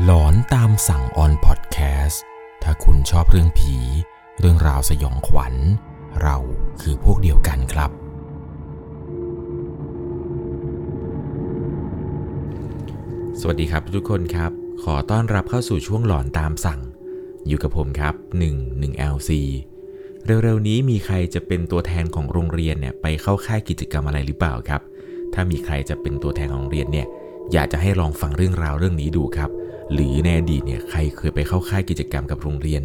หลอนตามสั่งออนพอดแคสต์ถ้าคุณชอบเรื่องผี เรื่องราวสยองขวัญ เราคือพวกเดียวกันครับ สวัสดีครับทุกคนครับ ขอต้อนรับเข้าสู่ช่วงหลอนตามสั่ง อยู่กับผมครับ 1 1 LC เร็วๆนี้มีใครจะเป็นตัวแทนของโรงเรียนเนี่ยไปเข้าค่ายกิจกรรมอะไรหรือเปล่าครับ ถ้ามีใครจะเป็นตัวแทนของโรงเรียนเนี่ยอยากจะให้ลองฟังเรื่องราวเรื่องนี้ดูครับ หรือในอดีตเนี่ยใครเคยไปเข้าค่ายกิจกรรมกับโรงเรียน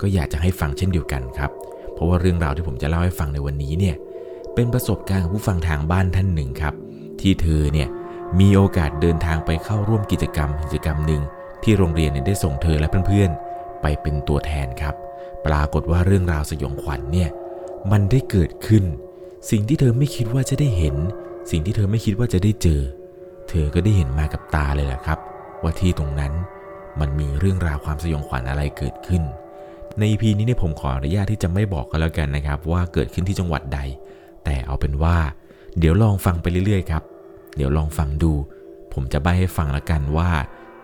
ก็อยากจะให้ฟังเช่นเดียวกันครับ เพราะว่าเรื่องราวที่ผมจะเล่าให้ฟังในวันนี้เนี่ยเป็นประสบการณ์ของผู้ฟังทางบ้านท่านหนึ่งครับ ที่เธอเนี่ยมีโอกาสเดินทางไปเข้าร่วมกิจกรรมกิจกรรมหนึ่งที่โรงเรียนเนี่ยได้ส่งเธอและเพื่อนๆ ไปเป็นตัวแทนครับ ปรากฏว่าเรื่องราวสยองขวัญเนี่ยมันได้เกิดขึ้น สิ่งที่เธอไม่คิดว่าจะได้เห็น สิ่งที่เธอไม่คิดว่าจะได้เจอ เธอก็ได้เห็นมากับตาเลยแหละครับ ว่าที่ตรงนั้นมันมีเรื่องราวความสยองขวัญอะไรเกิดขึ้น ใน EP นี้เนี่ยผมขออนุญาตที่จะไม่บอกกันแล้วกันนะครับ ว่าเกิดขึ้นที่จังหวัดใด แต่เอาเป็นว่า เดี๋ยวลองฟังไปเรื่อยๆครับ เดี๋ยวลองฟังดู ผมจะใบให้ฟังแล้วกันว่า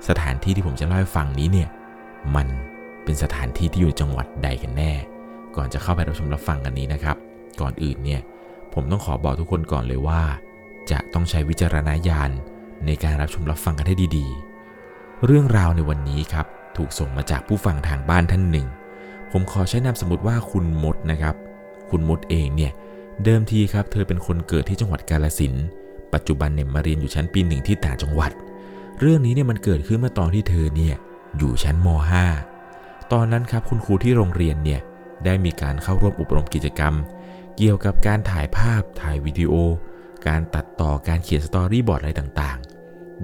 สถานที่ที่ผมจะเล่าให้ฟังนี้เนี่ยมันเป็นสถานที่ที่อยู่จังหวัดใดกันแน่ ก่อนจะเข้าไปรับชมรับฟังกันนี้นะครับ ก่อนอื่นเนี่ยผมต้องขอบอกทุกคนก่อนเลยว่า จะต้องใช้วิจารณญาณในการรับชมรับฟังกันให้ดีๆ เรื่องราวในวันนี้ครับ ถูกส่งมาจากผู้ฟังทางบ้านท่านหนึ่ง ผมขอใช้นามสมมติว่าคุณมดนะครับ คุณมดเองเนี่ย เดิมทีครับ เธอเป็นคนเกิดที่จังหวัดกาลสินปัจจุบันเนี่ยมาเรียนอยู่ชั้นปีหนึ่งที่ต่างจังหวัด เรื่องนี้เนี่ยมันเกิดขึ้นเมื่อตอนที่เธอเนี่ยอยู่ชั้นม .5 ตอนนั้นครับคุณครูที่โรงเรียนเนี่ยได้มีการเข้าร่วมอบรมกิจกรรม เกี่ยวกับการถ่ายภาพถ่ายวิดีโอ การตัดต่อการเขียน storyboard อะไรต่างๆ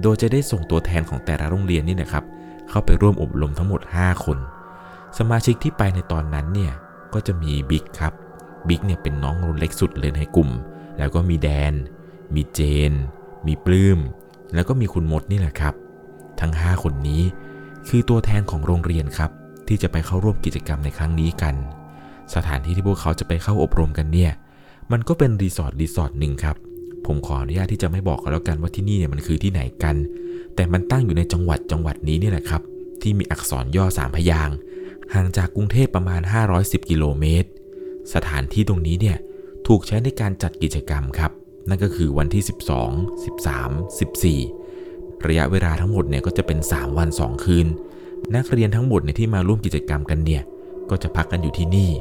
โดยจะได้ส่งตัวแทนของแต่ละโรงเรียนนี่นะครับ เข้าไปร่วมอบรมทั้งหมด 5 คน สมาชิกที่ไปในตอนนั้นเนี่ยก็จะมีบิ๊กครับบิ๊กเนี่ยเป็นน้องรุ่นเล็กสุดเลยในกลุ่ม แล้วก็มีแดน มีเจน มีปลื้ม แล้วก็มีคุณมดนี่แหละครับ ทั้ง 5 คนนี้ คือตัวแทนของโรงเรียนครับ ที่จะไปเข้าร่วมกิจกรรมในครั้งนี้กัน สถานที่ที่พวกเขาจะไปเข้าอบรมกันเนี่ย มันก็เป็นรีสอร์ทรีสอร์ทหนึ่งครับ ผมขออนุญาตที่จะไม่บอกกันแล้วกันว่าที่นี่เนี่ยมันคือที่ไหนกัน แต่มันตั้งอยู่ในจังหวัดจังหวัดนี้นี่แหละครับ ที่มีอักษรย่อสามพยางค์ห่างจากกรุงเทพประมาณ 510 กิโลเมตร สถานที่ตรงนี้เนี่ยถูกใช้ในการจัดกิจกรรมครับ นั่นก็คือวันที่ 12 13 14 ระยะเวลาทั้งหมดเนี่ยก็จะเป็น 3 วัน 2 คืน นักเรียนทั้งหมดเนี่ยที่มาร่วมกิจกรรมกันเนี่ยก็จะพักกันอยู่ที่นี่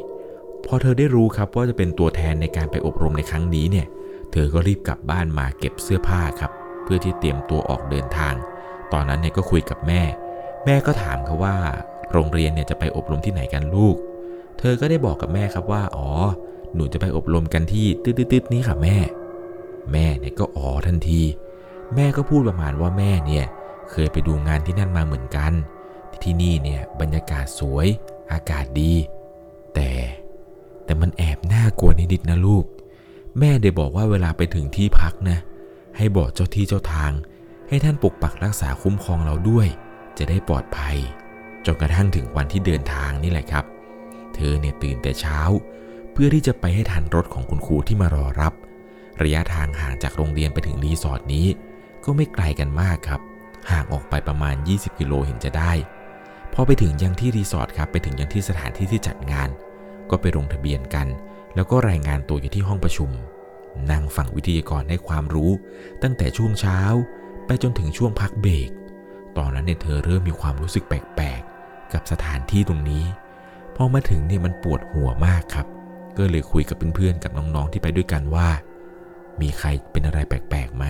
พอเธอได้รู้ครับว่าจะเป็นตัวแทนในการไปอบรมในครั้งนี้เนี่ย เธอก็รีบกลับบ้านมาเก็บเสื้อผ้าครับ เพื่อที่เตรียมตัวออกเดินทาง ตอนนั้นเนี่ยก็คุยกับแม่ แม่ก็ถามเขาว่า โรงเรียนเนี่ยจะไปอบรมที่ไหนกันลูก เธอก็ได้บอกกับแม่ครับว่า อ๋อ หนูจะไปอบรมกันที่ตืดๆนี้ค่ะแม่ แม่เนี่ยก็อ๋อทันที แม่ก็พูดประมาณว่าแม่เนี่ยเคยไปดูงานที่นั่นมาเหมือนกัน ที่นี่เนี่ยบรรยากาศสวย อากาศดี แต่แต่มันแอบน่ากลัวนิดๆนะลูก แม่ได้บอกว่าเวลาไปถึงที่พักนะ ให้บอกเจ้าที่เจ้าทาง ให้ท่านปกปักรักษาคุ้มครองเราด้วย จะได้ปลอดภัยจนกระทั่งถึงวันที่เดินทางนี่แหละครับ เธอเนี่ยตื่นแต่เช้า เพื่อที่จะไปให้ทันรถของคุณครูที่มารอรับ ระยะทางห่างจากโรงเรียนไปถึงรีสอร์ทนี้ ก็ไม่ไกลกันมากครับ ห่างออกไปประมาณ 20 กิโลเห็นจะได้พอไปถึงยังที่รีสอร์ทครับไปถึงยังที่สถานที่ที่จัดงาน ก็ไปลงทะเบียนกัน แล้วก็รายงานตัวอยู่ที่ห้องประชุม นั่งฟังวิทยากรให้ความรู้ ตั้งแต่ช่วงเช้าไปจนถึงช่วงพักเบรก ตอนนั้นเนี่ยเธอเริ่มมีความรู้สึกแปลกๆ กับสถานที่ตรงนี้ พอมาถึงเนี่ยมันปวดหัวมากครับ ก็เลยคุยกับเพื่อนๆ กับน้องๆที่ไปด้วยกันว่า มีใครเป็นอะไรแปลกๆไหม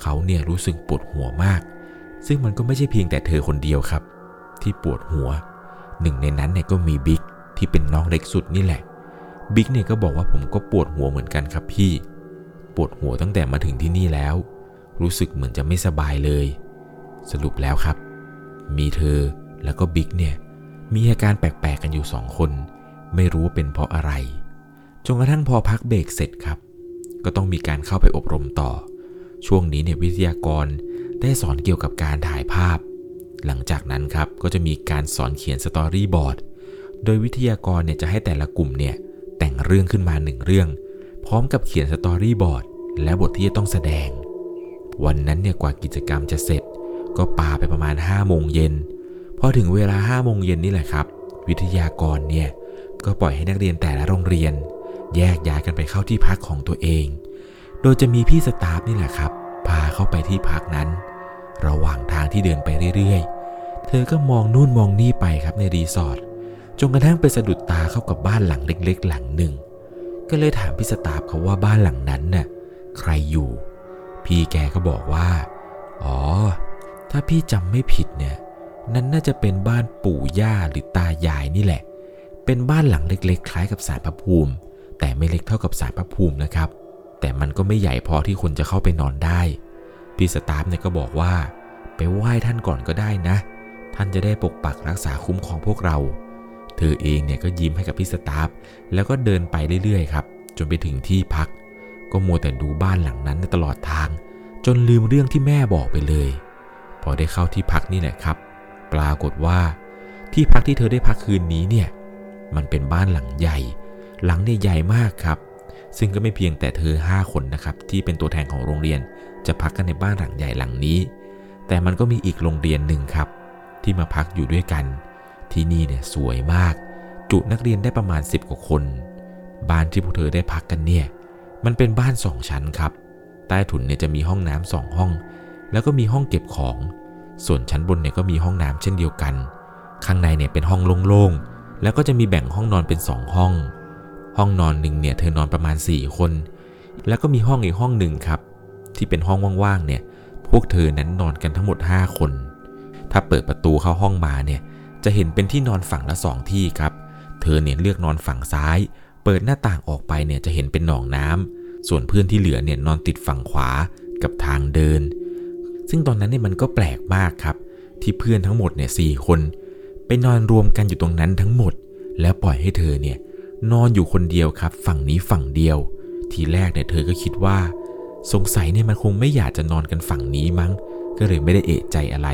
เขาเนี่ยรู้สึกปวดหัวมาก ซึ่งมันก็ไม่ใช่เพียงแต่เธอคนเดียวครับ ที่ปวดหัว หนึ่งในนั้นเนี่ยก็มีบิ๊กที่เป็นน้องเล็กสุดนี่แหละ บิ๊กเนี่ยก็บอกว่าผมก็ปวดหัวเหมือนกันครับพี่ ปวดหัวตั้งแต่มาถึงที่นี่แล้ว รู้สึกเหมือนจะไม่สบายเลย สรุปแล้วครับ มีเธอแล้วก็บิ๊กเนี่ย มีอาการแปลกๆกันอยู่สองคน ไม่รู้ว่าเป็นเพราะอะไร จนกระทั่งพอพักเบรกเสร็จครับ ก็ต้องมีการเข้าไปอบรมต่อ ช่วงนี้เนี่ยวิทยากรได้สอนเกี่ยวกับการถ่ายภาพ หลังจากนั้นครับก็จะมีการสอนเขียน storyboard โดยวิทยากรเนี่ยจะให้แต่ละกลุ่มเนี่ย เรื่องขึ้นมาหนึ่งเรื่อง พร้อมกับเขียน storyboard และบทที่จะต้องแสดง วันนั้นเนี่ยกว่ากิจกรรมจะเสร็จ ก็ปาไปประมาณ5โมงเย็นพอถึงเวลา5โมงเย็นนี่แหละครับ วิทยากรเนี่ยก็ปล่อยให้นักเรียนแต่ละโรงเรียน แยกย้ายกันไปเข้าที่พักของตัวเอง โดยจะมีพี่สตาฟนี่แหละครับ พาเข้าไปที่พักนั้น ระหว่างทางที่เดินไปเรื่อยๆ เธอก็มองนู่นมองนี่ไปครับในรีสอร์ท จนกระทั่งไปสะดุดตาเข้ากับบ้านหลังเล็ก ๆ หลังหนึ่ง ก็เลยถามพี่สตาฟเขาว่าบ้านหลังนั้นน่ะใครอยู่ พี่แกก็บอกว่า อ๋อ ถ้าพี่จำไม่ผิดเนี่ย นั่นน่าจะเป็นบ้านปู่ย่าหรือตายายนี่แหละ เป็นบ้านหลังเล็ก ๆ คล้ายกับสารพระภูมิ แต่ไม่เล็กเท่ากับสารพระภูมินะครับ แต่มันก็ไม่ใหญ่พอที่คนจะเข้าไปนอนได้ พี่สตาฟเนี่ยก็บอกว่า ไปไหว้ท่านก่อนก็ได้นะ ท่านจะได้ปกปักรักษาคุ้มครองพวกเรา เธอเองเนี่ยก็ยิ้มให้กับพี่สตาฟแล้วก็เดินไปเรื่อยๆครับ จนไปถึงที่พัก ก็มัวแต่ดูบ้านหลังนั้นตลอดทาง จนลืมเรื่องที่แม่บอกไปเลย พอได้เข้าที่พักนี่แหละครับ ปรากฏว่าที่พักที่เธอได้พักคืนนี้เนี่ย มันเป็นบ้านหลังใหญ่ หลังเนี่ยใหญ่มากครับ ซึ่งก็ไม่เพียงแต่เธอ 5 คนนะครับ ที่เป็นตัวแทนของโรงเรียน จะพักกันในบ้านหลังใหญ่หลังนี้ แต่มันก็มีอีกโรงเรียนหนึ่งครับ ที่มาพักอยู่ด้วยกัน ที่นี่เนี่ยสวยมาก จุนักเรียนได้ประมาณ 10 กว่าคน บ้านที่พวกเธอได้พักกันเนี่ย มันเป็นบ้านสองชั้นครับ ใต้ถุนเนี่ยจะมีห้องน้ำสองห้อง แล้วก็มีห้องเก็บของ ส่วนชั้นบนเนี่ยก็มีห้องน้ำเช่นเดียวกัน ข้างในเนี่ยเป็นห้องโล่งๆ แล้วก็จะมีแบ่งห้องนอนเป็นสองห้อง ห้องนอนหนึ่งเนี่ยเธอนอนประมาณ 4 คน แล้วก็มีห้องอีกห้องหนึ่งครับ ที่เป็นห้องว่างๆเนี่ย พวกเธอนั้นนอนกันทั้งหมด 5 คน ถ้าเปิดประตูเข้าห้องมาเนี่ย จะเห็นเป็นที่นอนฝั่งละสองที่ครับ เธอเนี่ยเลือกนอนฝั่งซ้าย เปิดหน้าต่างออกไปเนี่ยจะเห็นเป็นหนองน้ำส่วนเพื่อนที่เหลือเนี่ยนอนติดฝั่งขวากับทางเดิน ซึ่งตอนนั้นเนี่ยมันก็แปลกมากครับ ที่เพื่อนทั้งหมดเนี่ยสี่คนไปนอนรวมกันอยู่ตรงนั้นทั้งหมด แล้วปล่อยให้เธอเนี่ยนอนอยู่คนเดียวครับ ฝั่งนี้ฝั่งเดียว ทีแรกเนี่ยเธอก็คิดว่า สงสัยเนี่ยมันคงไม่อยากจะนอนกันฝั่งนี้มั้ง ก็เลยไม่ได้เอะใจอะไร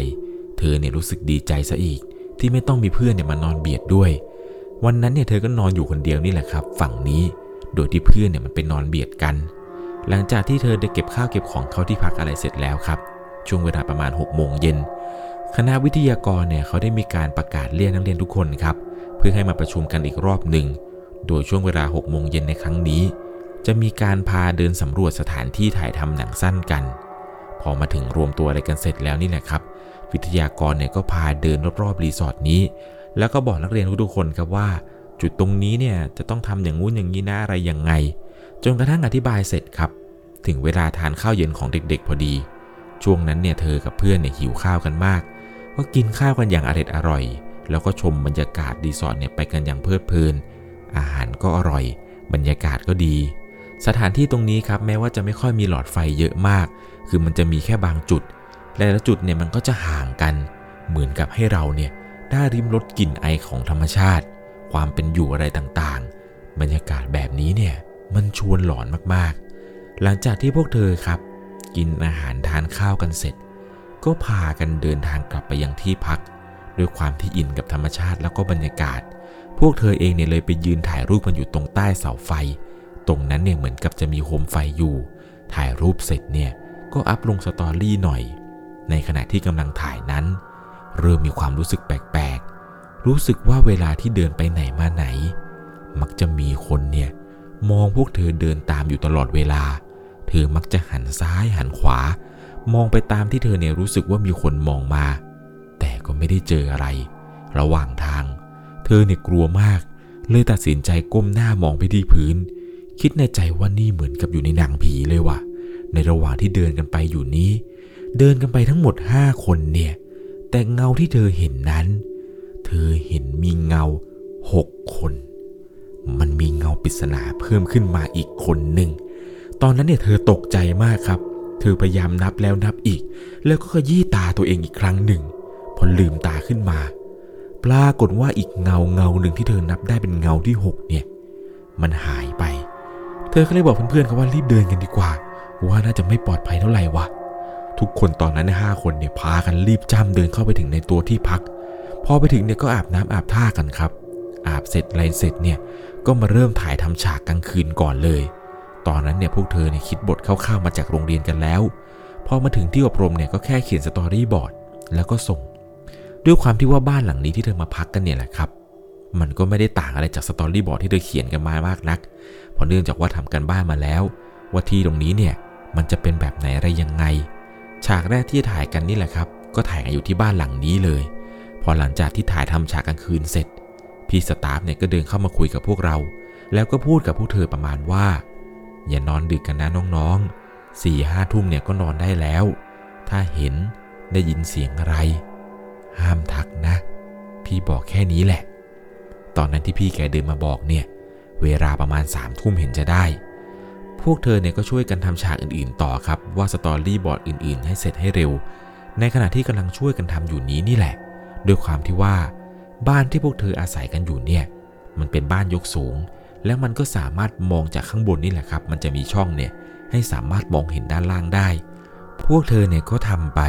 เธอเนี่ยรู้สึกดีใจซะอีก ที่ไม่ต้องมีเพื่อนเนี่ยมานอนเบียดด้วย วันนั้นเนี่ยเธอก็นอนอยู่คนเดียวนี่แหละครับ ฝั่งนี้โดยที่เพื่อนเนี่ยมันไปนอนเบียดกัน หลังจากที่เธอได้เก็บข้าวเก็บของเข้าที่พักอะไรเสร็จแล้วครับ ช่วงเวลาประมาณ6โมงเย็นคณะวิทยากรเนี่ยเขาได้มีการประกาศเรียกนักเรียนทุกคนครับ เพื่อให้มาประชุมกันอีกรอบหนึ่ง โดยช่วงเวลา6โมงเย็นในครั้งนี้ จะมีการพาเดินสำรวจสถานที่ถ่ายทำหนังสั้นกัน พอมาถึงรวมตัวอะไรกันเสร็จแล้วนี่แหละครับ วิทยากรเนี่ยก็พาเดินรอบๆรีสอร์ทนี้ แล้วก็บอกนักเรียนทุกๆคนครับว่า จุดตรงนี้เนี่ยจะต้องทำอย่างงู้นอย่างนี้นะอะไรยังไง จนกระทั่งอธิบายเสร็จครับ ถึงเวลาทานข้าวเย็นของเด็กๆ พอดี ช่วงนั้นเนี่ยเธอกับเพื่อนเนี่ยหิวข้าวกันมาก ก็กินข้าวกันอย่างอร่อยอร่อย แล้วก็ชมบรรยากาศรีสอร์ทเนี่ยไปกันอย่างเพลิดเพลิน อาหารก็อร่อย บรรยากาศก็ดีสถานที่ตรงนี้ครับแม้ว่าจะไม่ค่อยมีหลอดไฟเยอะมาก คือมันจะมีแค่บางจุด และละจุดเนี่ยมันก็จะห่างกัน เหมือนกับให้เราเนี่ยได้ริมรสกลิ่นไอของธรรมชาติ ความเป็นอยู่อะไรต่างๆ บรรยากาศแบบนี้เนี่ยมันชวนหลอนมากๆ หลังจากที่พวกเธอครับ กินอาหารทานข้าวกันเสร็จ ก็พากันเดินทางกลับไปยังที่พัก ด้วยความที่อินกับธรรมชาติแล้วก็บรรยากาศ พวกเธอเองเนี่ยเลยไปยืนถ่ายรูปกันอยู่ตรงใต้เสาไฟ ตรงนั้นเนี่ยเหมือนกับจะมีโคมไฟอยู่ ถ่ายรูปเสร็จเนี่ยก็อัพลงสตอรี่หน่อย ในขณะที่กำลังถ่ายนั้น เริ่มมีความรู้สึกแปลกๆ รู้สึกว่าเวลาที่เดินไปไหนมาไหน มักจะมีคนเนี่ยมองพวกเธอเดินตามอยู่ตลอดเวลา เธอมักจะหันซ้ายหันขวา มองไปตามที่เธอเนี่ยรู้สึกว่ามีคนมองมา แต่ก็ไม่ได้เจออะไร ระหว่างทาง เธอเนี่ยกลัวมาก เลยตัดสินใจก้มหน้ามองไปที่พื้น คิดในใจว่านี่เหมือนกับอยู่ในหนังผีเลยว่ะ ในระหว่างที่เดินกันไปอยู่นี้ เดินกันไปทั้งหมดห้าคนเนี่ย แต่เงาที่เธอเห็นนั้น เธอเห็นมีเงาหกคน มันมีเงาปริศนาเพิ่มขึ้นมาอีกคนหนึ่ง ตอนนั้นเนี่ยเธอตกใจมากครับ เธอพยายามนับแล้วนับอีก แล้วก็ขยี้ตาตัวเองอีกครั้งหนึ่ง พอลืมตาขึ้นมา ปรากฏว่าอีกเงาเงาหนึ่งที่เธอนับได้เป็นเงาที่หกเนี่ย มันหายไป เธอก็เลยบอกเพื่อนๆเขาว่ารีบเดินกันดีกว่า ว่าน่าจะไม่ปลอดภัยเท่าไหร่วะ ทุกคนตอนนั้นห้าคนเนี่ยพากันรีบจ้ำเดินเข้าไปถึงในตัวที่พัก พอไปถึงเนี่ยก็อาบน้ำอาบท่ากันครับ อาบเสร็จอะไรเสร็จเนี่ยก็มาเริ่มถ่ายทำฉากกลางคืนก่อนเลย ตอนนั้นเนี่ยพวกเธอเนี่ยคิดบทคร่าวๆมาจากโรงเรียนกันแล้ว พอมาถึงที่อบรมเนี่ยก็แค่เขียน storyboard แล้วก็ส่ง ด้วยความที่ว่าบ้านหลังนี้ที่เธอมาพักกันเนี่ยแหละครับ มันก็ไม่ได้ต่างอะไรจาก storyboard ที่เธอเขียนกันมามากนัก เพราะเนื่องจากว่าทำการบ้านมาแล้ว ว่าที่ตรงนี้เนี่ยมันจะเป็นแบบไหนอะไรยังไง ฉากแรกที่ถ่ายกันนี่แหละครับ ก็ถ่ายกันอยู่ที่บ้านหลังนี้เลย พอหลังจากที่ถ่ายทำฉากกลางคืนเสร็จ พี่ staff เนี่ยก็เดินเข้ามาคุยกับพวกเรา แล้วก็พูดกับพวกเธอประมาณว่า อย่านอนดึกกันนะน้องๆสี่ห้าทุ่มเนี่ยก็นอนได้แล้ว ถ้าเห็นได้ยินเสียงอะไร ห้ามทักนะ พี่บอกแค่นี้แหละ ตอนนั้นที่พี่แกเดินมาบอกเนี่ย เวลาประมาณสามทุ่มเห็นจะได้ พวกเธอเนี่ยก็ช่วยกันทำฉากอื่นๆ ต่อครับว่าสตอรี่บอร์ดอื่นๆ ให้เสร็จให้เร็ว ในขณะที่กำลังช่วยกันทำอยู่นี้นี่แหละด้วยความที่ว่า บ้านที่พวกเธออาศัยกันอยู่เนี่ยมันเป็นบ้านยกสูง แล้วมันก็สามารถมองจากข้างบนนี่แหละครับ มันจะมีช่องเนี่ยให้สามารถมองเห็นด้านล่างได้ พวกเธอเนี่ยก็ทำไป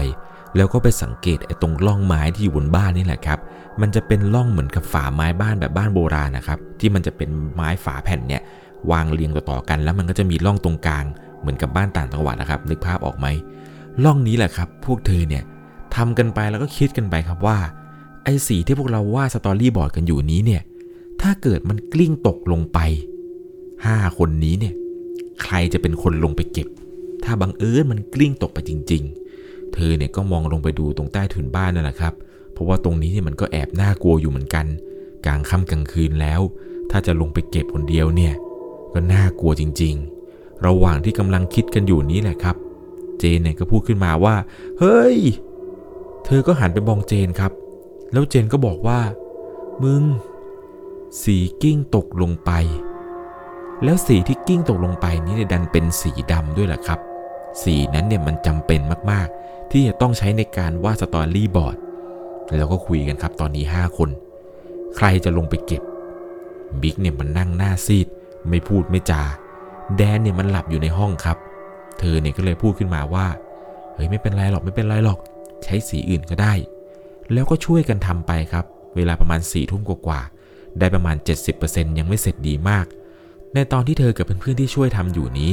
แล้วก็ไปสังเกตไอ้ตรงร่องไม้ที่อยู่บนบ้านนี่แหละครับ มันจะเป็นร่องเหมือนกับฝาไม้บ้านแบบบ้านโบราณนะครับ ที่มันจะเป็นไม้ฝาแผ่นเนี่ย วางเรียงต่อๆกัน แล้วมันก็จะมีร่องตรงกลางเหมือนกับบ้านต่างจังหวัดนะครับ นึกภาพออกไหมร่องนี้แหละครับ พวกเธอเนี่ยทำกันไปแล้วก็คิดกันไปครับว่าไอ้สีที่พวกเราวาด storyboard กันอยู่นี้เนี่ย ถ้าเกิดมันกลิ้งตกลงไป 5 คนนี้เนี่ย ใครจะเป็นคนลงไปเก็บ ถ้าบังเอิญมันกลิ้งตกไปจริง ๆ เธอเนี่ยก็มองลงไปดูตรงใต้ถุนบ้านนั่นแหละครับ เพราะว่าตรงนี้เนี่ยมันก็แอบน่ากลัวอยู่เหมือนกัน กลางค่ำกลางคืนแล้ว ถ้าจะลงไปเก็บคนเดียวเนี่ย ก็น่ากลัวจริงๆ ระหว่างที่กำลังคิดกันอยู่นี้แหละครับ เจนเนี่ยก็พูดขึ้นมาว่า เฮ้ย เธอก็หันไปมองเจนครับ แล้วเจนก็บอกว่า มึง สีกลิ้งตกลงไป แล้วสีที่กลิ้งตกลงไปนี่ดันเป็นสีดำด้วยแหละครับ สีนั้นเนี่ยมันจำเป็นมากๆ ที่จะต้องใช้ในการวาด storyboard แล้วก็คุยกันครับตอนนี้ 5 คน ใครจะลงไปเก็บบิ๊กเนี่ยมันนั่งหน้าซีด ไม่พูดไม่จา แดนเนี่ยมันหลับอยู่ในห้องครับ เธอเนี่ยก็เลยพูดขึ้นมาว่า เฮ้ยไม่เป็นไรหรอกไม่เป็นไรหรอก ใช้สีอื่นก็ได้ แล้วก็ช่วยกันทำไปครับ เวลาประมาณ4ี่ทุ่มกว่าๆได้ประมาณ 70%ยังไม่เสร็จดีมาก ในตอนที่เธอกับเพื่อนๆที่ช่วยทำอยู่นี้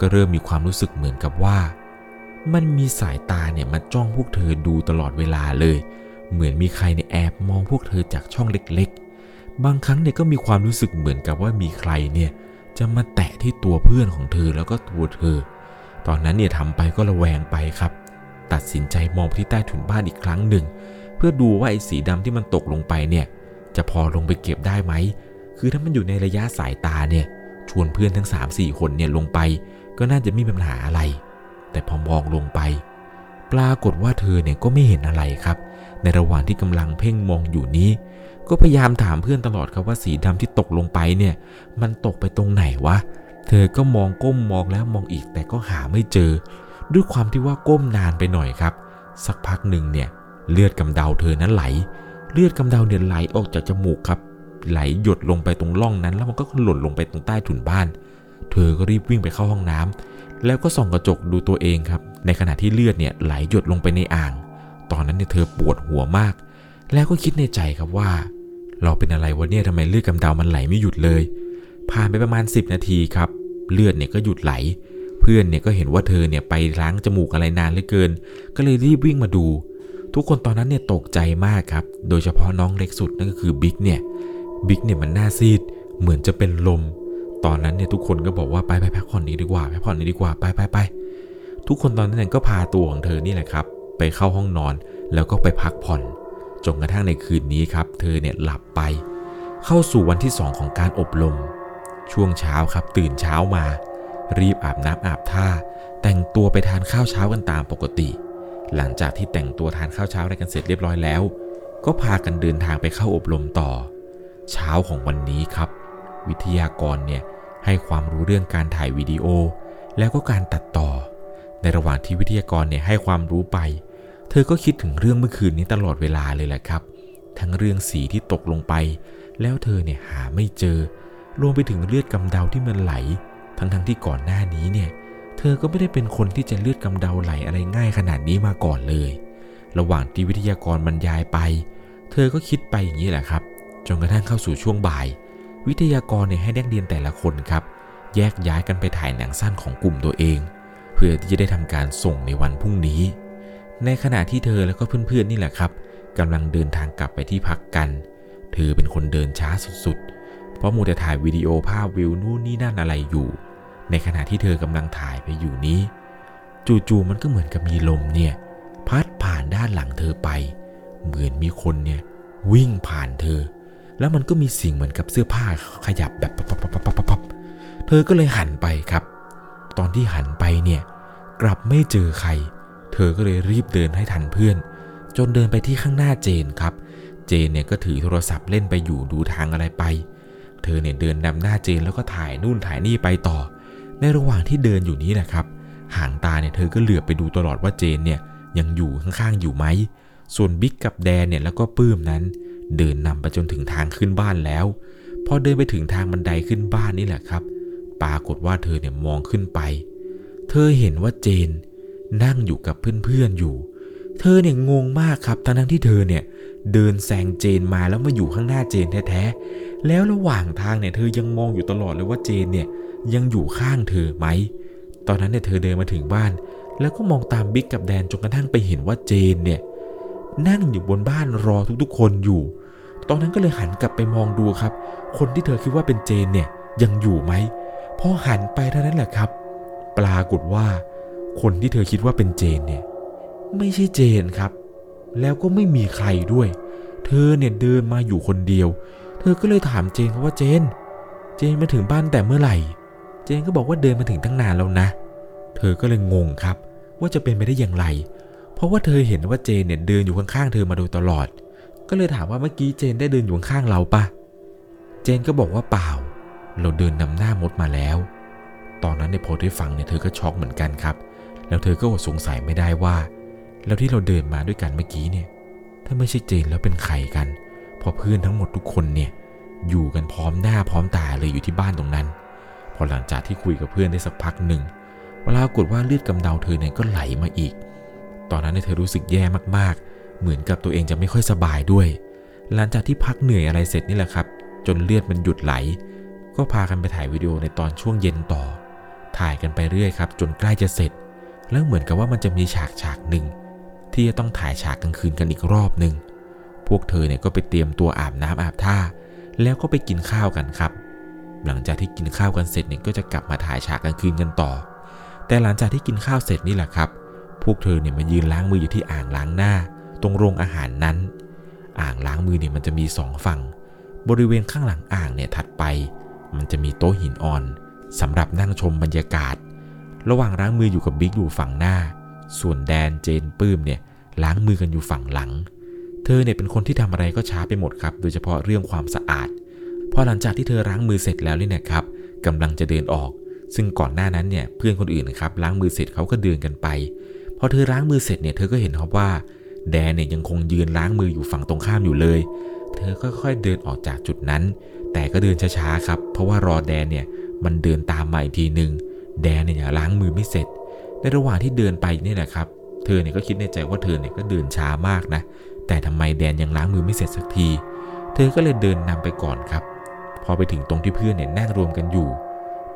ก็เริ่มมีความรู้สึกเหมือนกับว่า มันมีสายตาเนี่ยมาจ้องพวกเธอดูตลอดเวลาเลย เหมือนมีใครในแอบมองพวกเธอจากช่องเล็กๆ บางครั้งเนี่ยก็มีความรู้สึกเหมือนกับว่ามีใครเนี่ยจะมาแตะที่ตัวเพื่อนของเธอแล้วก็ตัวเธอ ตอนนั้นเนี่ยทำไปก็ระแวงไปครับ ตัดสินใจมองไปที่ใต้ถุนบ้านอีกครั้งหนึ่ง เพื่อดูว่าไอ้สีดำที่มันตกลงไปเนี่ยจะพอลงไปเก็บได้ไหม คือถ้ามันอยู่ในระยะสายตาเนี่ยชวนเพื่อนทั้ง 3-4 คนเนี่ยลงไป ก็น่าจะไม่มีปัญหาอะไร แต่พอมองลงไป ปรากฏว่าเธอเนี่ยก็ไม่เห็นอะไรครับ ในระหว่างที่กำลังเพ่งมองอยู่นี้ ก็พยายามถามเพื่อนตลอดครับว่าสีดำที่ตกลงไปเนี่ย มันตกไปตรงไหนวะ เธอก็มองก้มมองแล้วมองอีกแต่ก็หาไม่เจอ ด้วยความที่ว่าก้มนานไปหน่อยครับ สักพักหนึ่งเนี่ย เลือดกำเดาเธอนั้นไหล เลือดกำเดาเนี่ยไหลออกจากจมูกครับ ไหลหยดลงไปตรงร่องนั้น แล้วมันก็หล่นลงไปตรงใต้ถุนบ้าน เธอก็รีบวิ่งไปเข้าห้องน้ำแล้วก็ส่องกระจกดูตัวเองครับ ในขณะที่เลือดเนี่ยไหลหยดลงไปในอ่าง ตอนนั้นเนี่ยเธอปวดหัวมาก แล้วก็คิดในใจครับว่า เราเป็นอะไรวะเนี่ยทำไมเลือดกำเดามันไหลไม่หยุดเลย ผ่านไปประมาณ 10 นาทีครับ เลือดเนี่ยก็หยุดไหล เพื่อนเนี่ยก็เห็นว่าเธอเนี่ยไปล้างจมูกอะไรนานเหลือเกิน ก็เลยรีบวิ่งมาดู ทุกคนตอนนั้นเนี่ยตกใจมากครับ โดยเฉพาะน้องเล็กสุดนั่นก็คือบิ๊กเนี่ยบิ๊กเนี่ยมันหน้าซีด เหมือนจะเป็นลม ตอนนั้นเนี่ยทุกคนก็บอกว่าไปไปพักผ่อนนี้ดีกว่าพักผ่อนนี้ดีกว่าไปไปไปทุกคนตอนนั้นก็พาตัวของเธอนี่แหละครับ ไปเข้าห้องนอนแล้วก็ไปพักผ่อน จนกระทั่งในคืนนี้ครับเธอเนี่ยหลับไป เข้าสู่วันที่ 2 ของการอบรม ช่วงเช้าครับตื่นเช้ามา รีบอาบน้ำอาบท่า แต่งตัวไปทานข้าวเช้ากันตามปกติ หลังจากที่แต่งตัวทานข้าวเช้าอะไรกันเสร็จเรียบร้อยแล้ว ก็พากันเดินทางไปเข้าอบรมต่อ เช้าของวันนี้ครับ วิทยากรเนี่ยให้ความรู้เรื่องการถ่ายวิดีโอ แล้วก็การตัดต่อ ในระหว่างที่วิทยากรเนี่ยให้ความรู้ไป ธอก็คิดถึงเรื่องเมื่อคืนนี้ตลอดเวลาเลยแหละครับ ทั้งเรื่องสีที่ตกลงไป แล้วเธอเนี่ยหาไม่เจอ รวมไปถึงเลือดกำเดาที่มันไหล ทั้งๆทที่ก่อนหน้านี้เนี่ย เธอก็ไม่ได้เป็นคนที่จะเลือดกำเดาไหลอะไรง่ายขนาดนี้มาก่อนเลย ระหว่างที่วิทยากรบรรยายไป เธอก็คิดไปอย่างนี้แหละครับ จนกระทั่งเข้าสู่ช่วงบ่าย วิทยากรเนี่ยให้นักเรียนแต่ละคนครับ แยกย้ายกันไปถ่ายหนังสั้นของกลุ่มตัวเอง เพื่อที่จะได้ทำการส่งในวันพรุ่งนี้ ในขณะที่เธอแล้วก็เพื่อนๆนี่แหละครับกำลังเดินทางกลับไปที่พักกัน เธอเป็นคนเดินช้าสุดๆ เพราะมูแต่ถ่ายวิดีโอภาพวิวนู่นนี่นั่นอะไรอยู่ ในขณะที่เธอกำลังถ่ายไปอยู่นี้ จู่ๆมันก็เหมือนกับมีลมเนี่ย พัดผ่านด้านหลังเธอไป เหมือนมีคนเนี่ยวิ่งผ่านเธอ แล้วมันก็มีสิ่งเหมือนกับเสื้อผ้าขยับแบบปับๆเธอก็เลยหันไปครับ ตอนที่หันไปเนี่ย กลับไม่เจอใคร เธอก็เลยรีบเดินให้ทันเพื่อน จนเดินไปที่ข้างหน้าเจนครับ เจนเนี่ยก็ถือโทรศัพท์เล่นไปอยู่ดูทางอะไรไป เธอเนี่ยเดินนำหน้าเจนแล้วก็ถ่ายนู่นถ่ายนี่ไปต่อ ในระหว่างที่เดินอยู่นี้แหละครับห่างตาเนี่ยเธอก็เหลือบไปดูตลอดว่าเจนเนี่ยยังอยู่ข้างๆอยู่ไหม ส่วนบิ๊กกับแดนเนี่ยแล้วก็ปื้มนั้น เดินนำไปจนถึงทางขึ้นบ้านแล้ว พอเดินไปถึงทางบันไดขึ้นบ้านนี่แหละครับ ปรากฏว่าเธอเนี่ยมองขึ้นไป เธอเห็นว่าเจน นั่งอยู่กับเพื่อนๆอยู่ เธอเนี่ยงงมากครับทั้งที่เธอเนี่ยเดินแซงเจนมาแล้วมาอยู่ข้างหน้าเจนแท้ๆ แล้วระหว่างทางเนี่ยเธอยังมองอยู่ตลอดเลยว่าเจนเนี่ยยังอยู่ข้างเธอไหม ตอนนั้นเนี่ยเธอเดินมาถึงบ้าน แล้วก็มองตามบิ๊กกับแดนจนกระทั่งไปเห็นว่าเจนเนี่ยนั่งอยู่บนบ้านรอทุกๆ คนอยู่ ตอนนั้นก็เลยหันกลับไปมองดูครับ คนที่เธอคิดว่าเป็นเจนเนี่ยยังอยู่ไหมพอหันไปเท่านั้นแหละครับ ปรากฏว่า คนที่เธอคิดว่าเป็นเจนเนี่ย ไม่ใช่เจนครับ แล้วก็ไม่มีใครด้วย เธอเนี่ยเดินมาอยู่คนเดียว เธอก็เลยถามเจนว่าเจน เจนมาถึงบ้านแต่เมื่อไหร่ เจนก็บอกว่าเดินมาถึงตั้งนานแล้วนะ เธอก็เลยงงครับ ว่าจะเป็นไปได้อย่างไร เพราะว่าเธอเห็นว่าเจนเนี่ยเดินอยู่ข้างๆเธอมาโดยตลอด ก็เลยถามว่าเมื่อกี้เจนได้เดินอยู่ข้างเราปะเจนก็บอกว่าเปล่า เราเดินนำหน้ามดมาแล้ว ตอนนั้นในโพอได้ฟังเนี่ยเธอก็ช็อกเหมือนกันครับ แล้วเธอก็อดสงสัยไม่ได้ว่า แล้วที่เราเดินมาด้วยกันเมื่อกี้เนี่ย ถ้าไม่ใช่เจนแล้วเป็นใครกัน พอเพื่อนทั้งหมดทุกคนเนี่ย อยู่กันพร้อมหน้าพร้อมตาเลยอยู่ที่บ้านตรงนั้น พอหลังจากที่คุยกับเพื่อนได้สักพักหนึ่งเวลากดว่าเลือดกำเดาเธอเนี่ยก็ไหลมาอีก ตอนนั้นเธอรู้สึกแย่มากๆ เหมือนกับตัวเองจะไม่ค่อยสบายด้วย หลังจากที่พักเหนื่อยอะไรเสร็จนี่แหละครับ จนเลือดมันหยุดไหล ก็พากันไปถ่ายวิดีโอในตอนช่วงเย็นต่อ ถ่ายกันไปเรื่อยครับ จนใกล้จะเสร็จ แล้วเหมือนกับว่ามันจะมีฉากฉากหนึ่งที่จะต้องถ่ายฉากกลางคืนกันอีกรอบหนึ่งพวกเธอเนี่ยก็ไปเตรียมตัวอาบน้ำอาบท่า แล้วก็ไปกินข้าวกันครับ หลังจากที่กินข้าวกันเสร็จเนี่ยก็จะกลับมาถ่ายฉากกลางคืนกันต่อ แต่หลังจากที่กินข้าวเสร็จนี่แหละครับ พวกเธอเนี่ยมายืนล้างมืออยู่ที่อ่างล้างหน้า ตรงโรงอาหารนั้น อ่างล้างมือเนี่ยมันจะมีสองฝั่ง บริเวณข้างหลังอ่างเนี่ยถัดไป มันจะมีโต๊ะหินอ่อนสำหรับนั่งชมบรรยากาศ ระหว่างล้างมืออยู่กับบิ๊กอยู่ฝั่งหน้า ส่วนแดนเจนปื้มเนี่ยล้างมือกันอยู่ฝั่งหลัง เธอเนี่ยเป็นคนที่ทำอะไรก็ช้าไปหมดครับ โดยเฉพาะเรื่องความสะอาด พอหลังจากที่เธอล้างมือเสร็จแล้วนี่นะครับกำลังจะเดินออก ซึ่งก่อนหน้านั้นเนี่ยเพื่อนคนอื่นนะครับล้างมือเสร็จเขาก็เดินกันไป พอเธอล้างมือเสร็จเนี่ยเธอก็เห็นครับว่า แดนเนี่ยยังคงยืนล้างมืออยู่ฝั่งตรงข้ามอยู่เลย เธอก็ค่อยเดินออกจากจุดนั้น แต่ก็เดินช้าๆครับ เพราะว่ารอแดนเนี่ยมันเดินตามมาอีกทีหนึ่ง แดนเนี่ยล้างมือไม่เสร็จ ในระหว่างที่เดินไปนี่แหละครับ เธอเนี่ยก็คิดในใจว่าเธอเนี่ยก็เดินช้ามากนะ แต่ทำไมแดนยังล้างมือไม่เสร็จสักที เธอก็เลยเดินนำไปก่อนครับ พอไปถึงตรงที่เพื่อนเนี่ยนั่งรวมกันอยู่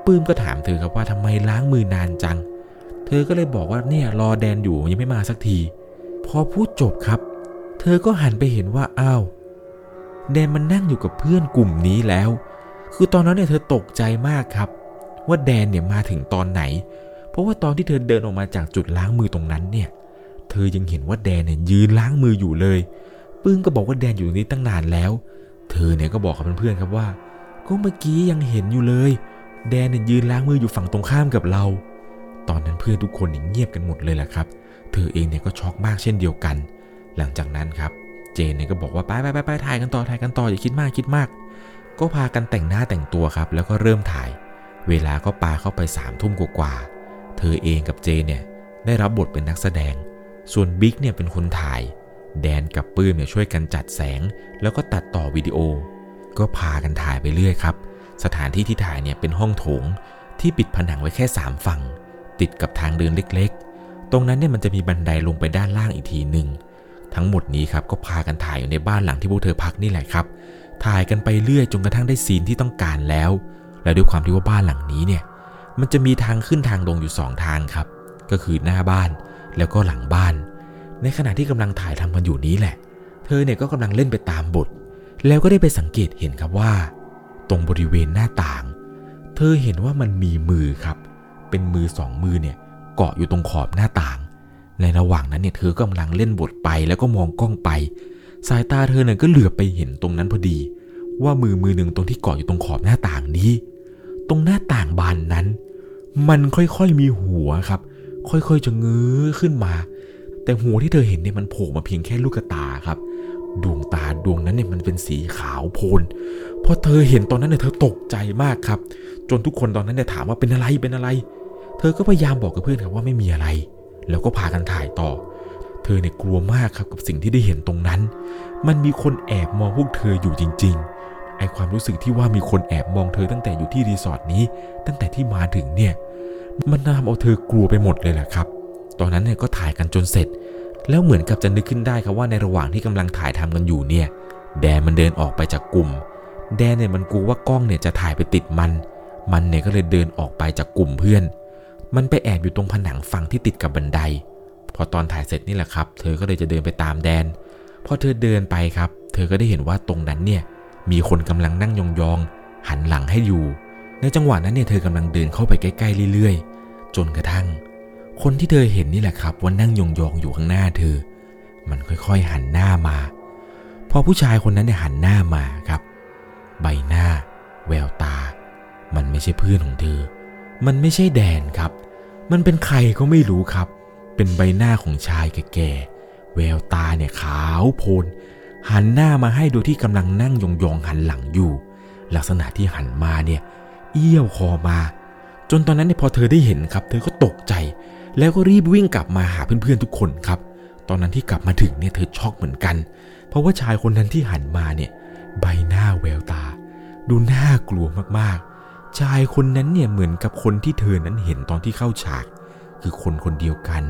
ปื้มก็ถามเธอครับว่าทำไมล้างมือนานจัง เธอก็เลยบอกว่าเนี่ยรอแดนอยู่ยังไม่มาสักที พอพูดจบครับ เธอก็หันไปเห็นว่าอ้าวแดนมันนั่งอยู่กับเพื่อนกลุ่มนี้แล้ว คือตอนนั้นเนี่ยเธอตกใจมากครับ ว่าแดนเนี่ยมาถึงตอนไหน เพราะว่าตอนที่เธอเดินออกมาจากจุดล้างมือตรงนั้นเนี่ย เธอยังเห็นว่าแดนเนี่ยยืนล้างมืออยู่เลย ปึ้งก็บอกว่าแดนอยู่ตรงนี้ตั้งนานแล้ว เธอเนี่ยก็บอกกับเพื่อนๆครับว่า ก็เมื่อกี้ยังเห็นอยู่เลย แดนเนี่ยยืนล้างมืออยู่ฝั่งตรงข้ามกับเรา ตอนนั้นเพื่อนทุกคนเงียบกันหมดเลยแหละครับ เธอเองเนี่ยก็ช็อกมากเช่นเดียวกัน หลังจากนั้นครับ เจนเนี่ยก็บอกว่าไปไปไปไปถ่ายกันต่อถ่ายกันต่ออย่าคิดมากคิดมาก ก็พากันแต่งหน้าแต่งตัวครับ แล้วก็เริ่มถ่าย เวลาก็ปาเข้าไปสามทุ่มกว่าๆ เธอเองกับเจเนี่ยได้รับบทเป็นนักแสดง ส่วนบิ๊กเนี่ยเป็นคนถ่าย แดนกับปื้มเนี่ยช่วยกันจัดแสง แล้วก็ตัดต่อวิดีโอ ก็พากันถ่ายไปเรื่อยครับ สถานที่ที่ถ่ายเนี่ยเป็นห้องโถงที่ปิดผนังไว้แค่ 3 ฝั่ง ติดกับทางเดินเล็กๆ ตรงนั้นเนี่ยมันจะมีบันไดลงไปด้านล่างอีกทีหนึ่งทั้งหมดนี้ครับก็พากันถ่ายอยู่ในบ้านหลังที่พวกเธอพักนี่แหละครับ ถ่ายกันไปเรื่อยจนกระทั่งได้ซีนที่ต้องการแล้ว และด้วยความที่ว่าบ้านหลังนี้เนี่ย มันจะมีทางขึ้นทางลงอยู่สองทางครับ ก็คือหน้าบ้านแล้วก็หลังบ้าน ในขณะที่กำลังถ่ายทำกันอยู่นี้แหละ เธอเนี่ยก็กำลังเล่นไปตามบท แล้วก็ได้ไปสังเกตเห็นครับว่า ตรงบริเวณหน้าต่าง เธอเห็นว่ามันมีมือครับ เป็นมือสองมือเนี่ยเกาะอยู่ตรงขอบหน้าต่าง ในระหว่างนั้นเนี่ยเธอกำลังเล่นบทไปแล้วก็มองกล้องไป สายตาเธอเนี่ยก็เหลือบไปเห็นตรงนั้นพอดี ว่ามือมือหนึ่งตรงที่เกาะอยู่ตรงขอบหน้าต่างนี้ ตรงหน้าต่างบานนั้น มันค่อยๆมีหัวครับ ค่อยๆจะเงื้อขึ้นมา แต่หัวที่เธอเห็นเนี่ยมันโผล่มาเพียงแค่ลูกตาครับ ดวงตาดวงนั้นเนี่ยมันเป็นสีขาวโพลนพอเธอเห็นตอนนั้นเนี่ยเธอตกใจมากครับ จนทุกคนตอนนั้นเนี่ยถามว่าเป็นอะไรเป็นอะไร เธอก็พยายามบอกกับเพื่อนครับว่าไม่มีอะไร แล้วก็พากันถ่ายต่อ เธอเนี่ยกลัวมากครับกับสิ่งที่ได้เห็นตรงนั้น มันมีคนแอบมองพวกเธออยู่จริง ๆ ไอความรู้สึกที่ว่ามีคนแอบมองเธอตั้งแต่อยู่ที่รีสอร์ทนี้ ตั้งแต่ที่มาถึงเนี่ย มันทำเอาเธอกลัวไปหมดเลยแหละครับ ตอนนั้นเนี่ยก็ถ่ายกันจนเสร็จ แล้วเหมือนกับจะนึกขึ้นได้ครับว่าในระหว่างที่กำลังถ่ายทำกันอยู่เนี่ย แดนมันเดินออกไปจากกลุ่ม แดนเนี่ยมันกลัวว่ากล้องเนี่ยจะถ่ายไปติดมัน มันเนี่ยก็เลยเดินออกไปจากกลุ่มเพื่อน มันไปแอบอยู่ตรงผนังฝั่งที่ติดกับบันได พอตอนถ่ายเสร็จนี่แหละครับ เธอก็เลยจะเดินไปตามแดน พอเธอเดินไปครับ เธอก็ได้เห็นว่าตรงนั้นเนี่ย มีคนกำลังนั่งยองๆหันหลังให้อยู่ ในจังหวะนั้นเนี่ยเธอกำลังเดินเข้าไปใกล้ๆเรื่อยๆ จนกระทั่ง คนที่เธอเห็นนี่แหละครับว่านั่งยองๆอยู่ข้างหน้าเธอ มันค่อยๆหันหน้ามา พอผู้ชายคนนั้นเนี่ยหันหน้ามาครับ ใบหน้า แววตา มันไม่ใช่เพื่อนของเธอ มันไม่ใช่แดนครับ มันเป็นใครก็ไม่รู้ครับ เป็นใบหน้าของชายแก่ๆแววตาเนี่ยขาวโพลน หันหน้ามาให้โดยที่กำลังนั่งยองๆหันหลังอยู่ ลักษณะที่หันมาเนี่ยเอี้ยวคอมา จนตอนนั้นเนี่ยพอเธอได้เห็นครับ เธอก็ตกใจ แล้วก็รีบวิ่งกลับมาหาเพื่อนๆทุกคนครับ ตอนนั้นที่กลับมาถึงเนี่ยเธอช็อกเหมือนกัน เพราะว่าชายคนนั้นที่หันมาเนี่ยใบหน้าแววตา ดูน่ากลัวมากๆ ชายคนนั้นเนี่ยเหมือนกับคนที่เธอนั้นเห็นตอนที่เข้าฉาก คือคนคนเดียวกัน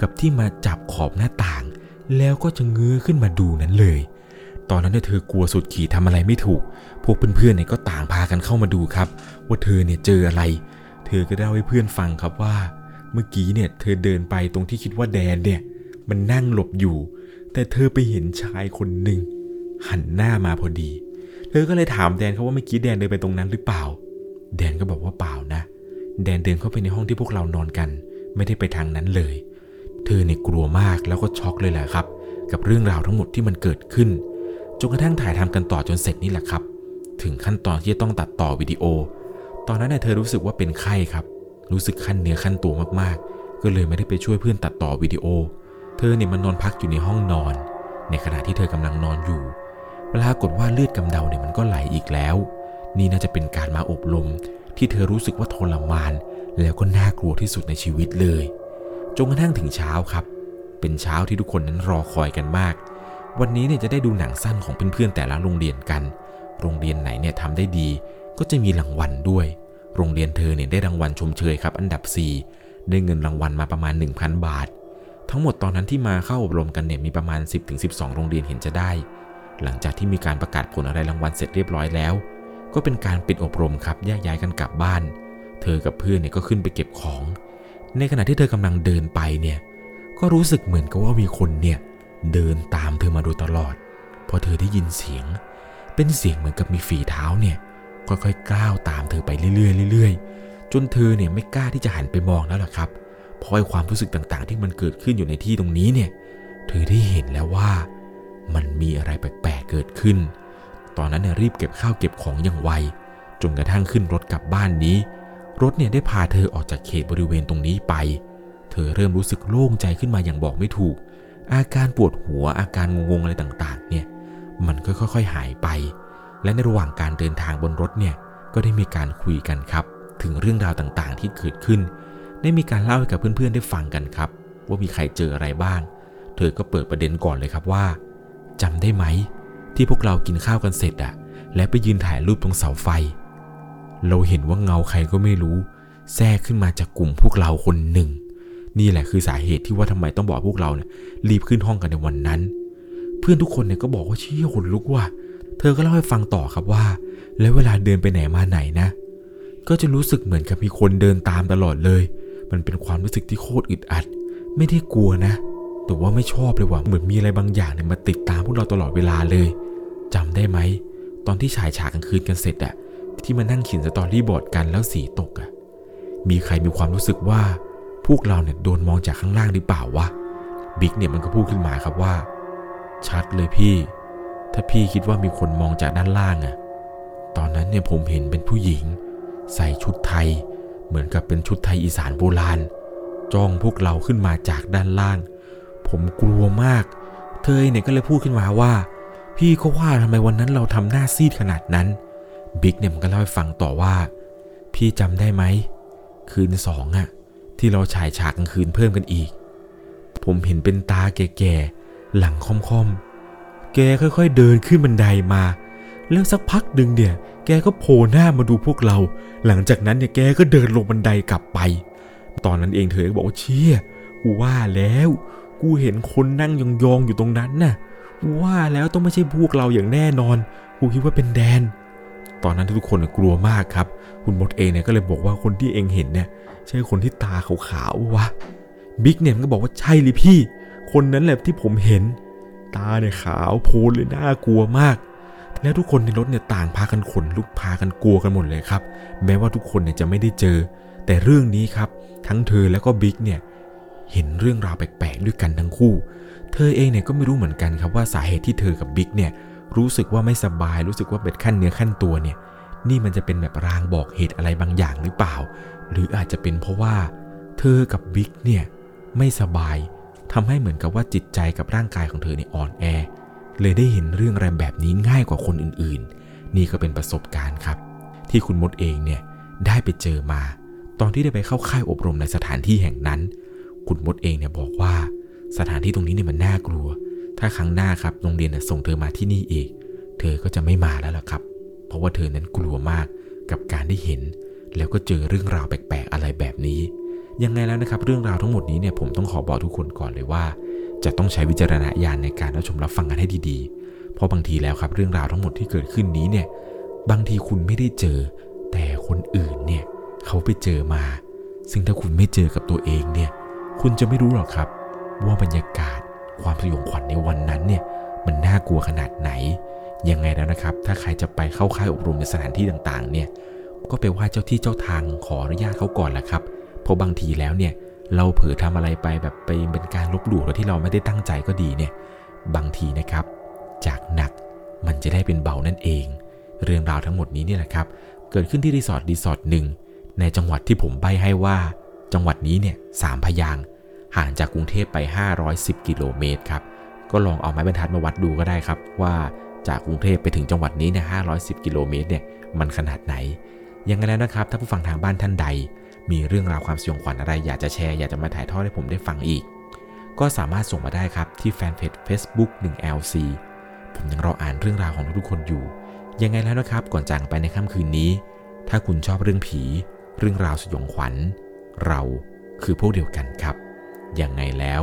กับที่มาจับขอบหน้าต่าง แล้วก็จะเงื้อขึ้นมาดูนั้นเลย ตอนนั้นเนี่ยเธอกลัวสุดขีดทำอะไรไม่ถูก พวกเพื่อนๆเนี่ยก็ต่างพากันเข้ามาดูครับ ว่าเธอเนี่ยเจออะไร เธอก็ได้เล่าให้เพื่อนฟังครับว่า เมื่อกี้เนี่ยเธอเดินไปตรงที่คิดว่าแดนเนี่ยมันนั่งหลบอยู่ แต่เธอไปเห็นชายคนหนึ่งหันหน้ามาพอดี เธอก็เลยถามแดนเขาว่าเมื่อกี้แดนเดินไปตรงนั้นหรือเปล่า แดนก็บอกว่าเปล่านะ แดนเดินเข้าไปในห้องที่พวกเรานอนกัน ไม่ได้ไปทางนั้นเลย เธอเนี่ยกลัวมากแล้วก็ช็อกเลยแหละครับ กับเรื่องราวทั้งหมดที่มันเกิดขึ้นจนกระทั่งถ่ายทำกันต่อจนเสร็จนี่แหละครับ ถึงขั้นตอนที่จะต้องตัดต่อวิดีโอ ตอนนั้นเนี่ยเธอรู้สึกว่าเป็นไข้ครับ รู้สึกขั้นเนื้อขั้นตัวมากๆ ก็เลยไม่ได้ไปช่วยเพื่อนตัดต่อวิดีโอ เธอเนี่ยมันนอนพักอยู่ในห้องนอน ในขณะที่เธอกำลังนอนอยู่ปรากฏว่าเลือดกำเดาเนี่ยมันก็ไหลอีกแล้ว นี่น่าจะเป็นการมาอบรมที่เธอรู้สึกว่าทรมาน แล้วก็น่ากลัวที่สุดในชีวิตเลย จนกระทั่งถึงเช้าครับ เป็นเช้าที่ทุกคนนั้นรอคอยกันมาก วันนี้เนี่ยจะได้ดูหนังสั้นของเพื่อนๆแต่ละโรงเรียนกัน โรงเรียนไหนเนี่ยทำได้ดี ก็จะมีรางวัลด้วย โรงเรียนเธอเนี่ยได้รางวัลชมเชยครับ อันดับ 4 ได้เงินรางวัลมาประมาณ 1,000 บาท ทั้งหมดตอนนั้นที่มาเข้าอบรมกันเนี่ยมีประมาณ 10-12 โรงเรียนเห็นจะได้ หลังจากที่มีการประกาศผลอะไรรางวัลเสร็จเรียบร้อยแล้ว ก็เป็นการปิดอบรมครับแยกย้ายกันกลับบ้าน เธอกับเพื่อนเนี่ยก็ขึ้นไปเก็บของ ในขณะที่เธอกำลังเดินไปเนี่ย ก็รู้สึกเหมือนกับว่ามีคนเนี่ยเดินตามเธอมาโดยตลอด พอเธอได้ยินเสียง เป็นเสียงเหมือนกับมีฝีเท้าเนี่ย ค่อยๆก้าวตามเธอไปเรื่อยๆเรื่อยๆ จนเธอเนี่ยไม่กล้าที่จะหันไปมองแล้วล่ะครับ เพราะไอ้ความรู้สึกต่างๆ ที่มันเกิดขึ้นอยู่ในที่ตรงนี้เนี่ย เธอได้เห็นแล้วว่า มันมีอะไรแปลกๆเกิดขึ้น ตอนนั้นเนี่ยรีบเก็บข้าวเก็บของอย่างไว จนกระทั่งขึ้นรถกลับบ้านนี้ รถเนี่ยได้พาเธอออกจากเขตบริเวณตรงนี้ไป เธอเริ่มรู้สึกโล่งใจขึ้นมาอย่างบอกไม่ถูก อาการปวดหัวอาการงงๆอะไรต่างๆ เนี่ย มันก็ค่อยๆหายไป และในระหว่างการเดินทางบนรถเนี่ย ก็ได้มีการคุยกันครับ ถึงเรื่องราวต่างๆ ที่เกิดขึ้น ได้มีการเล่าให้กับเพื่อนๆ ได้ฟังกันครับ ว่ามีใครเจออะไรบ้าง เธอก็เปิดประเด็นก่อนเลยครับว่าจำได้ไหม ที่พวกเรากินข้าวกันเสร็จอะและไปยืนถ่ายรูปตรงเสาไฟ เราเห็นว่าเงาใครก็ไม่รู้ แทรกขึ้นมาจากกลุ่มพวกเราคนหนึ่ง นี่แหละคือสาเหตุที่ว่าทำไมต้องบอกพวกเราเนี่ยรีบขึ้นห้องกันในวันนั้น เพื่อนทุกคนเนี่ยก็บอกว่าเชี่ยขนลุกว่าเธอก็เล่าให้ฟังต่อครับว่า แล้วเวลาเดินไปไหนมาไหนนะ ก็จะรู้สึกเหมือนกับมีคนเดินตามตลอดเลย มันเป็นความรู้สึกที่โคตรอึดอัด ไม่ได้กลัวนะ แต่ว่าไม่ชอบเลยว่ะเหมือนมีอะไรบางอย่างเนี่ยมาติดตามพวกเราตลอดเวลาเลยจำได้ไหมตอนที่ฉายฉากกลางคืนกันเสร็จอะ ที่มานั่งเขียนสตอรี่บอร์ดกันแล้วสีตกอะมีใครมีความรู้สึกว่าพวกเราเนี่ยโดนมองจากข้างล่างหรือเปล่าวะ บิ๊กเนี่ยมันก็พูดขึ้นมาครับว่า ชัดเลยพี่ ถ้าพี่คิดว่ามีคนมองจากด้านล่างอะ ตอนนั้นเนี่ยผมเห็นเป็นผู้หญิง ใส่ชุดไทย เหมือนกับเป็นชุดไทยอีสานโบราณ จ้องพวกเราขึ้นมาจากด้านล่าง ผมกลัวมาก เธอเนี่ยก็เลยพูดขึ้นมาว่า พี่ก็ว่าทำไมวันนั้นเราทำหน้าซีดขนาดนั้น บิ๊กเนี่ยมันก็เล่าให้ฟังต่อว่า พี่จำได้ไหม คืนสองอะที่เราฉายฉากกลางคืนเพิ่มกันอีก ผมเห็นเป็นตาแก่ๆหลังค่อมๆแกค่อยๆเดินขึ้นบันไดมา แล้วสักพักหนึ่งเนี่ย แกก็โผล่หน้ามาดูพวกเรา หลังจากนั้นเนี่ยแกก็เดินลงบันไดกลับไป ตอนนั้นเองเธอก็บอกว่าเชี่ยกูว่าแล้ว กูเห็นคนนั่งยองๆอยู่ตรงนั้นน่ะกูว่าแล้วต้องไม่ใช่พวกเราอย่างแน่นอน กูคิดว่าเป็นแดน ตอนนั้นทุกคนกลัวมากครับ คุณมดเองเนี่ยก็เลยบอกว่าคนที่เองเห็นเนี่ยใช่คนที่ตาขาวๆวะบิ๊กเนี่ยมันก็บอกว่าใช่เลยพี่ คนนั้นแหละที่ผมเห็น ตาเนี่ยขาวโพลนเลยน่ากลัวมาก แล้วทุกคนในรถเนี่ยต่างพากันขนลุกพากันกลัวกันหมดเลยครับ แม้ว่าทุกคนเนี่ยจะไม่ได้เจอ แต่เรื่องนี้ครับ ทั้งเธอแล้วก็บิ๊กเนี่ยเห็นเรื่องราวแปลกๆด้วยกันทั้งคู่ เธอเองเนี่ยก็ไม่รู้เหมือนกันครับว่าสาเหตุที่เธอกับบิ๊กเนี่ย รู้สึกว่าไม่สบายรู้สึกว่าเป็นขั้นเนื้อขั้นตัวเนี่ย นี่มันจะเป็นแบบรางบอกเหตุอะไรบางอย่างหรือเปล่า หรืออาจจะเป็นเพราะว่า เธอกับบิ๊กเนี่ยไม่สบายทำให้เหมือนกับว่าจิตใจกับร่างกายของเธอเนี่ยอ่อนแอ เลยได้เห็นเรื่องอะไรแบบนี้ง่ายกว่าคนอื่นๆ นี่ก็เป็นประสบการณ์ครับ ที่คุณมดเองเนี่ยได้ไปเจอมา ตอนที่ได้ไปเข้าค่ายอบรมในสถานที่แห่งนั้น คุณมดเองเนี่ยบอกว่าสถานที่ตรงนี้เนี่ยมันน่ากลัว ถ้าครั้งหน้าครับโรงเรียนส่งเธอมาที่นี่เองเธอก็จะไม่มาแล้วล่ะครับ เพราะว่าเธอนั้นกลัวมากกับการได้เห็น แล้วก็เจอเรื่องราวแปลกๆอะไรแบบนี้ ยังไงแล้วนะครับ เรื่องราวทั้งหมดนี้เนี่ยผมต้องขอบอกทุกคนก่อนเลยว่า จะต้องใช้วิจารณญาณในการรับชมรับฟังกันให้ดีๆ เพราะบางทีแล้วครับเรื่องราวทั้งหมดที่เกิดขึ้นนี้เนี่ยบางทีคุณไม่ได้เจอ แต่คนอื่นเนี่ยเขาไปเจอมา ซึ่งถ้าคุณไม่เจอกับตัวเองเนี่ยคุณจะไม่รู้หรอกครับ ว่าบรรยากาศ ความสยองขวัญในวันนั้นเนี่ยมันน่ากลัวขนาดไหน ยังไงแล้วนะครับ ถ้าใครจะไปเข้าค่ายอบรมในสถานที่ต่างๆ เนี่ยก็ไปไหว้เจ้าที่เจ้าทางขออนุญาตเขาก่อนแหละครับ เพราะบางทีแล้วเนี่ยเราเผลอทำอะไรไปแบบไปเป็นการลบหลู่โดยที่เราไม่ได้ตั้งใจก็ดีเนี่ยบางทีนะครับ จากหนักมันจะได้เป็นเบานั่นเอง เรื่องราวทั้งหมดนี้เนี่ยแหละครับ เกิดขึ้นที่รีสอร์ทรีสอร์ทหนึ่งในจังหวัดที่ผมใบ้ให้ว่า จังหวัดนี้เนี่ยสามพยางค์ ห่างจากกรุงเทพไป 510 กิโลเมตรครับ ก็ลองเอาไม้บรรทัดมาวัดดูก็ได้ครับ ว่าจากกรุงเทพไปถึงจังหวัดนี้เนี่ย 510 กิโลเมตรเนี่ย มันขนาดไหน ยังไงแล้วนะครับ ถ้าผู้ฟังทางบ้านท่านใด มีเรื่องราวความสยองขวัญอะไร อยากจะแชร์ อยากจะมาถ่ายทอดให้ผมได้ฟังอีก ก็สามารถส่งมาได้ครับที่ fanpage Facebook 1LC ผมยังรออ่านเรื่องราวของทุกคนอยู่ ยังไงแล้วนะครับ ก่อนจากไปในค่ำคืนนี้ ถ้าคุณชอบเรื่องผี เรื่องราวสยองขวัญ เราคือพวกเดียวกันครับ ยังไงแล้ว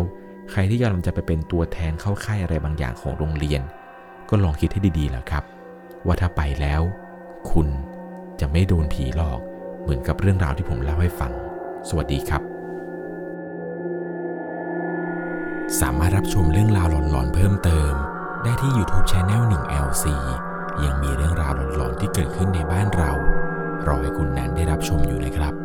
ใครที่กำลังจะไปเป็นตัวแทนเข้าค่ายอะไรบางอย่างของโรงเรียน ก็ลองคิดให้ดีๆแล้วครับ ว่าถ้าไปแล้ว คุณจะไม่โดนผีหลอกเหมือนกับเรื่องราวที่ผมเล่าให้ฟัง สวัสดีครับ สามารถรับชมเรื่องราวหลอนๆเพิ่มเติม ได้ที่ YouTube Channel 1 LC ยังมีเรื่องราวหลอนๆที่เกิดขึ้นในบ้านเรา รอให้คุณแนนได้รับชมอยู่นะครับ